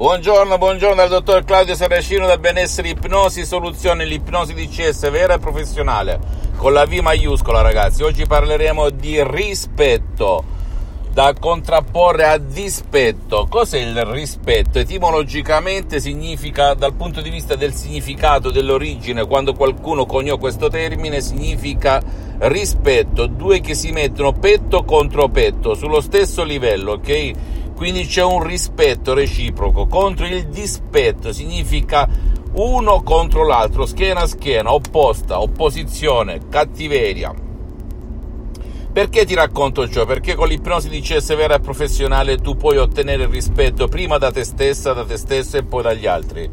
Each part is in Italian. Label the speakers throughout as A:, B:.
A: Buongiorno, buongiorno dal dottor Claudio Saracino da Benessere Ipnosi Soluzione, l'ipnosi DCS vera e professionale, con la V maiuscola ragazzi. Oggi parleremo di rispetto, da contrapporre a dispetto. Cos'è il rispetto? Etimologicamente significa, dal punto di vista del significato, dell'origine, quando qualcuno coniò questo termine, significa rispetto, due che si mettono petto contro petto, sullo stesso livello, ok? Quindi c'è un rispetto reciproco. Contro il dispetto significa uno contro l'altro, schiena a schiena, opposta, opposizione, cattiveria. Perché ti racconto ciò? Perché con l'ipnosi di CS vera e professionale tu puoi ottenere il rispetto prima da te stessa, da te stesso e poi dagli altri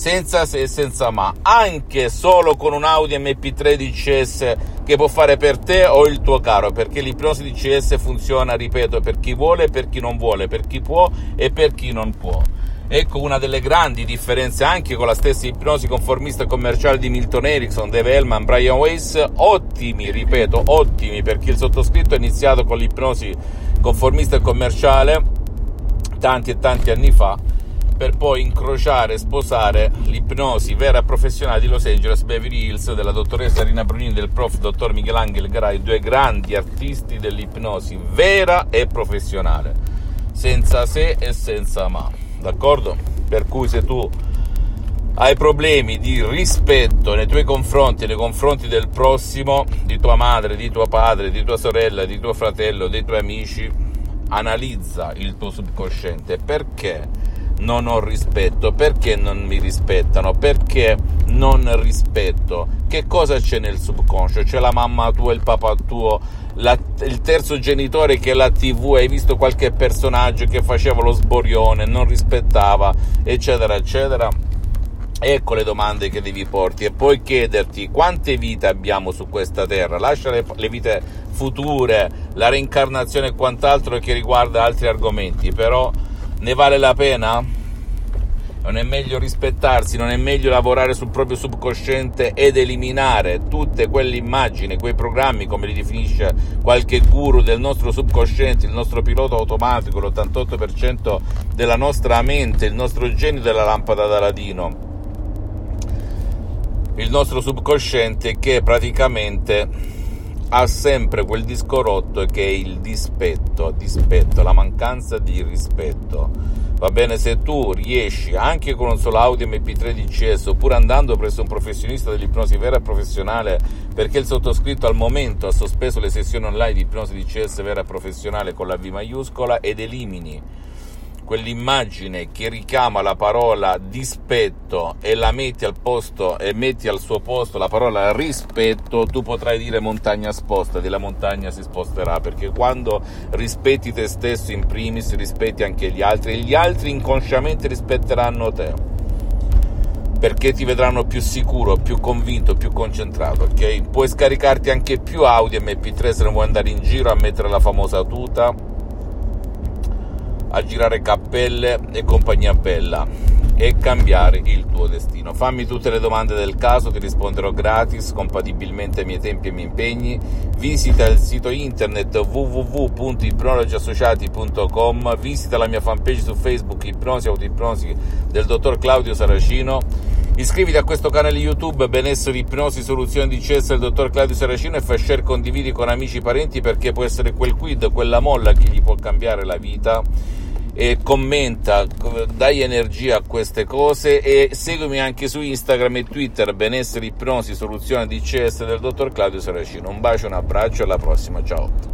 A: senza se e senza ma, anche solo con un Audi MP3 DCS che può fare per te o il tuo caro, perché l'ipnosi DCS funziona, ripeto, per chi vuole e per chi non vuole, per chi può e per chi non può. Ecco una delle grandi differenze anche con la stessa ipnosi conformista commerciale di Milton Erickson, Dave Hellman, Brian Weiss, ottimi, ripeto, ottimi, perché il sottoscritto è iniziato con l'ipnosi conformista e commerciale tanti e tanti anni fa per poi incrociare e sposare l'ipnosi vera e professionale di Los Angeles Beverly Hills della dottoressa Rina Brunini e del prof. dottor Michelangelo Garay, due grandi artisti dell'ipnosi vera e professionale, senza se e senza ma, d'accordo? Per cui se tu hai problemi di rispetto nei tuoi confronti, nei confronti del prossimo, di tua madre, di tuo padre, di tua sorella, di tuo fratello, dei tuoi amici, analizza il tuo subconsciente. Perché non ho rispetto, perché non mi rispettano, perché non rispetto, che cosa c'è nel subconscio? C'è la mamma tua, il papà tuo, la, il terzo genitore che la tv, hai visto qualche personaggio che faceva lo sborione, non rispettava, eccetera, eccetera. Ecco le domande che devi porti e poi chiederti quante vite abbiamo su questa terra, lascia le, le vite future, la reincarnazione e quant'altro che riguarda altri argomenti, però ne vale la pena? Non è meglio rispettarsi, non è meglio lavorare sul proprio subconsciente ed eliminare tutte quelle immagini, quei programmi, come li definisce qualche guru del nostro subconsciente, il nostro pilota automatico, l'88% della nostra mente, il nostro genio della lampada d'Aladino. Il nostro subconsciente che praticamente ha sempre quel disco rotto che è il dispetto, dispetto, la mancanza di rispetto. Va bene, se tu riesci anche con un solo Audi MP3 DCS oppure andando presso un professionista dell'ipnosi vera e professionale, perché il sottoscritto al momento ha sospeso le sessioni online di ipnosi DCS vera e professionale con la V maiuscola ed elimini quell'immagine che richiama la parola dispetto e la metti al posto e metti al suo posto la parola rispetto, tu potrai dire montagna sposta, la montagna si sposterà, perché quando rispetti te stesso in primis, rispetti anche gli altri e gli altri inconsciamente rispetteranno te. Perché ti vedranno più sicuro, più convinto, più concentrato, ok? Puoi scaricarti anche più audio MP3 se non vuoi andare in giro a mettere la famosa tuta a girare cappelle e compagnia bella e cambiare il tuo destino. Fammi tutte le domande del caso, ti risponderò gratis, compatibilmente ai miei tempi e ai miei impegni. Visita il sito internet www.ipnologiassociati.com, visita la mia fanpage su Facebook Ipnosi Autoipnosi del dottor Claudio Saracino. Iscriviti a questo canale YouTube Benessere Ipnosi Soluzioni di CS del dottor Claudio Saracino e fai share condividi con amici e parenti perché può essere quel quid, quella molla che gli può cambiare la vita e commenta, dai energia a queste cose e seguimi anche su Instagram e Twitter benessere ipnosi soluzione DCS del dottor Claudio Saracino. Un bacio, un abbraccio, alla prossima, ciao.